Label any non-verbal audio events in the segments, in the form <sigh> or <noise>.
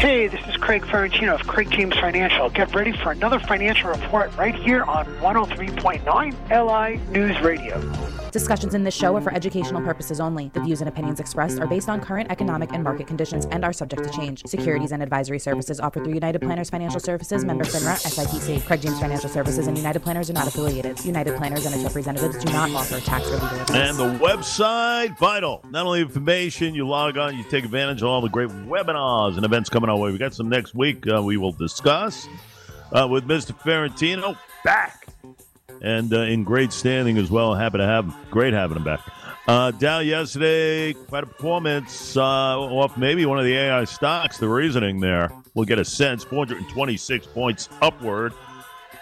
Hey, this is Craig Ferrantino of Craig James Financial. Get ready for another financial report right here on 103.9 LI News Radio. Discussions in this show are for educational purposes only. The views and opinions expressed are based on current economic and market conditions and are subject to change. Securities and advisory services offered through United Planners Financial Services, member FINRA, SIPC. Craig James Financial Services and United Planners are not affiliated. United Planners and its representatives do not offer tax or legal advice. And the website, vital. Not only information, you log on, you take advantage of all the great webinars and events coming our way. We got some next week uh, we will discuss uh, with Mr. Ferrantino back and uh, in great standing as well. Happy to have him. Great having him back. Uh, down yesterday, quite a performance uh, off maybe one of the AI stocks. The reasoning there, we'll get a sense. 426 points upward.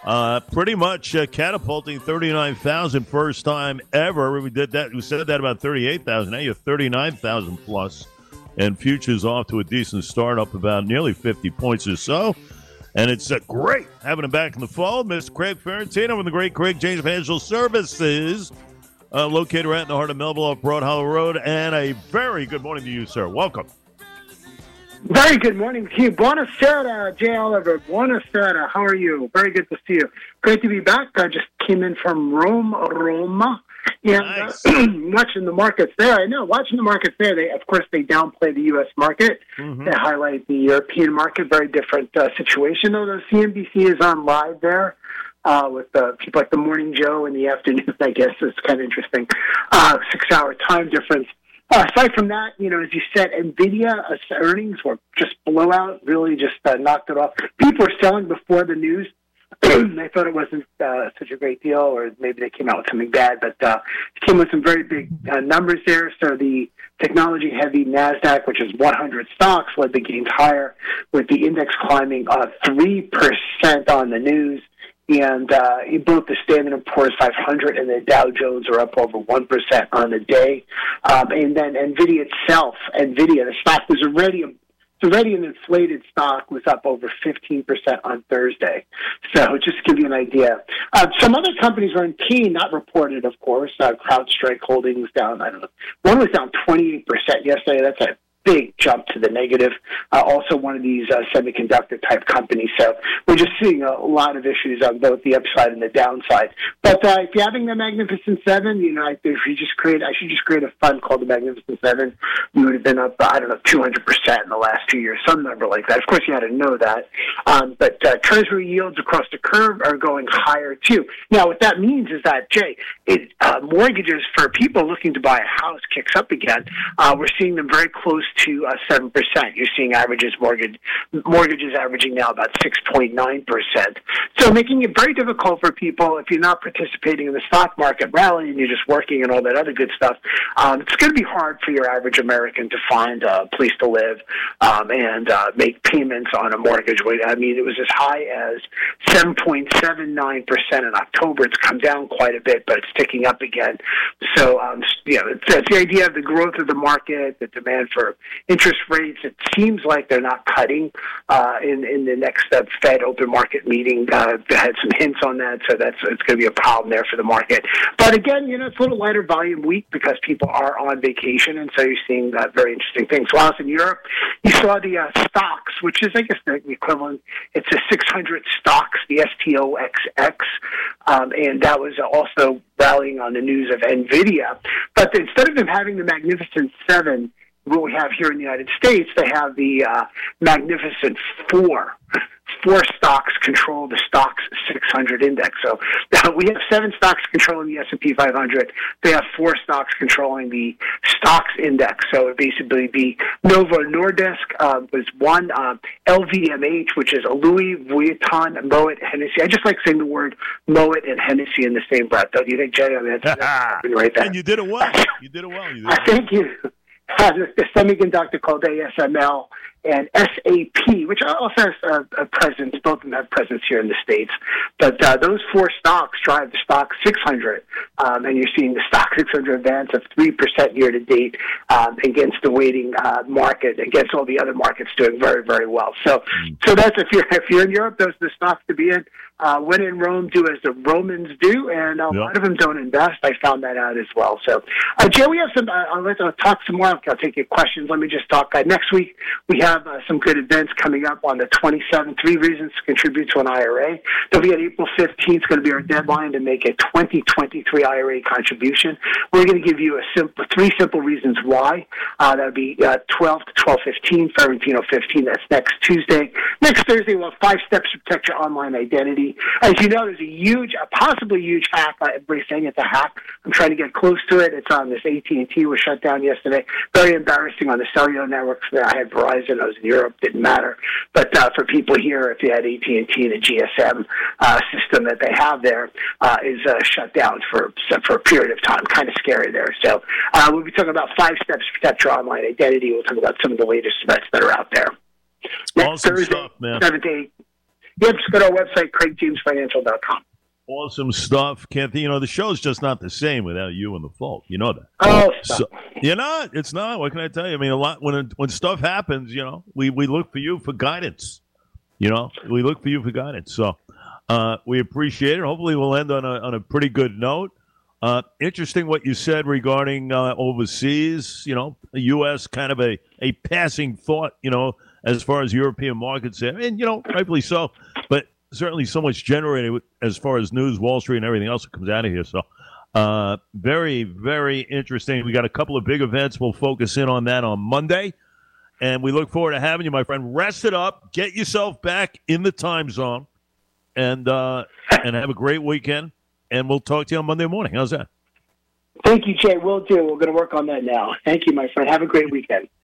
Uh, pretty much uh, catapulting 39,000 first time ever. We did that. We said that about 38,000. Now you're 39,000 plus, and futures off to a decent start, up about nearly 50 points or so. And it's uh, great having him back in the fall. Mr. Craig Ferrantino from the great Craig James Financial Services, uh, located right in the heart of Melville off Broad Hollow Road. And a very good morning to you, sir. Welcome. Very good morning to you. Buonasera, Jay Oliver. Buonasera. How are you? Very good to see you. Great to be back. I just came in from Rome, Roma. And Nice. uh, <clears throat> watching the markets there, I know, watching the markets there, they, of course, they downplay the U.S. market. Mhm. They highlight the European market. Very different uh, situation, though. The CNBC is on live there uh, with uh, people like the Morning Joe in the <laughs> afternoon, I guess. It's kind of interesting. Uh, six hour time difference. Uh, aside from that, you know, as you said, NVIDIA uh, earnings were just blowout, really just uh, knocked it off. People were selling before the news. <clears throat> they thought it wasn't uh, such a great deal, or maybe they came out with something bad, but uh, it came with some very big uh, numbers there. So the technology heavy NASDAQ, which is 100 stocks, led the gains higher, with the index climbing uh, 3% on the news. And uh, both the Standard and Poor's 500 and the Dow Jones are up over 1% on the day. Um, and then NVIDIA itself, NVIDIA, the stock was already it's already an inflated stock was up over 15% on Thursday. So just to give you an idea. Uh, some other companies are in key, not reported, of course. Uh, CrowdStrike Holdings down, I don't know. One was down 28% yesterday. That's a big jump to the negative. Uh, also one of these uh, semiconductor type companies. So we're just seeing a lot of issues on both the upside and the downside. But uh, if you're having the Magnificent Seven, you know, if you just create, I should just create a fund called the Magnificent Seven. You would have been up, I don't know, 200% in the last two years, some number like that. Of course, you had to know that. Um, but uh, Treasury yields across the curve are going higher too. Now, what that means is that, Jay, it, uh, mortgages for people looking to buy a house kicks up again. Uh, we're seeing them very close to uh, seven percent. You're seeing averages mortgage mortgages averaging now about six point nine percent. So making it very difficult for people if you're not participating in the stock market rally and you're just working and all that other good stuff. Um, it's going to be hard for your average American to find a place to live um, and uh, make payments on a mortgage. I mean, it was as high as seven point seven nine percent in October. It's come down quite a bit, but it's ticking up again. So, um, you know, it's, it's the idea of the growth of the market, the demand for interest rates. It seems like they're not cutting uh, in in the next uh, Fed open market meeting. Uh, they had some hints on that, so that's it's going to be a problem there for the market. But again, you know, it's a little lighter volume week because people are on vacation, and so you're seeing uh, very interesting things. While in Europe, you saw the uh, STOXX, which is I guess the equivalent. It's a 600 stocks, the STOXX, um, and that was also rallying on the news of Nvidia. But instead of them having the Magnificent Seven what we have here in the United States, they have the uh, Magnificent Four. Four stocks control the STOXX 600 index. So <laughs> we have seven stocks controlling the S&P 500. They have four stocks controlling the STOXX index. So it would basically be Novo Nordisk uh, was one, uh, LVMH, which is Louis Vuitton, Moet, Hennessy. I just like saying the word Moet and Hennessy in the same breath. Don't you think, Jay? I mean, that's, that's <laughs> right there. and you did it well. You did it well. You did <laughs> it well. thank you. <laughs> Uh, a, semiconductor called ASML and SAP, which also has uh, a presence. Both of them have presence here in the states. But uh, those four stocks drive the stock 600, um, and you're seeing the stock 600 advance of three percent year to date um, against the waiting uh, market, against all the other markets doing very very well. So, so that's if you're if you're in Europe, those are the stocks to be in. Uh, when in Rome, do as the Romans do, and a Yeah. lot of them don't invest. I found that out as well. So, uh, Jay, we have some. Uh, I'll let I'll talk some more. I'll take your questions. Let me just talk. Uh, next week we have uh, some good events coming up on the 27th. Three reasons to contribute to an IRA. Don't forget, April 15th is going to be our deadline to make a 2023 IRA contribution. We're going to give you a simple, three simple reasons why. Uh, that would be uh, 12 to 1215, Ferrantino 15. That's next Tuesday. Next Thursday, we'll have five steps to protect your online identity. As you know, there's a huge, a possibly huge hack. Everybody's saying it's a hack. I'm trying to get close to it. It's on this AT&T was shut down yesterday. Very embarrassing on the cellular networks. I had Verizon. I was in Europe. Didn't matter. But uh, for people here, if you had AT&T, the GSM uh, system that they have there uh, is uh, shut down for for a period of time. Kind of scary there. So uh, we'll be talking about five steps to protect your online identity. We'll talk about some of the latest threats that are out there. Next awesome Thursday, stuff, man. 7 to 8. Just go to our website, craigjamesfinancial.com. Awesome stuff, Kenthy. You know, the show's just not the same without you and the folk. You know that. Oh, so, you're not. It's not. What can I tell you? I mean, a lot when when stuff happens, you know, we, we look for you for guidance. You know, we look for you for guidance. So uh, we appreciate it. Hopefully, we'll end on a, on a pretty good note. Uh, interesting what you said regarding uh, overseas. You know, the U.S. kind of a, a passing thought. You know, as far as European markets, and you know, rightfully so. Certainly so much generated as far as news, Wall Street, and everything else that comes out of here. So, uh, very, very interesting. We got a couple of big events. We'll focus in on that on Monday. And we look forward to having you, my friend. Rest it up, get yourself back in the time zone, and uh, and have a great weekend. And we'll talk to you on Monday morning. How's that? Thank you, Jay. We'll do. We're going to work on that now. Thank you, my friend. Have a great weekend.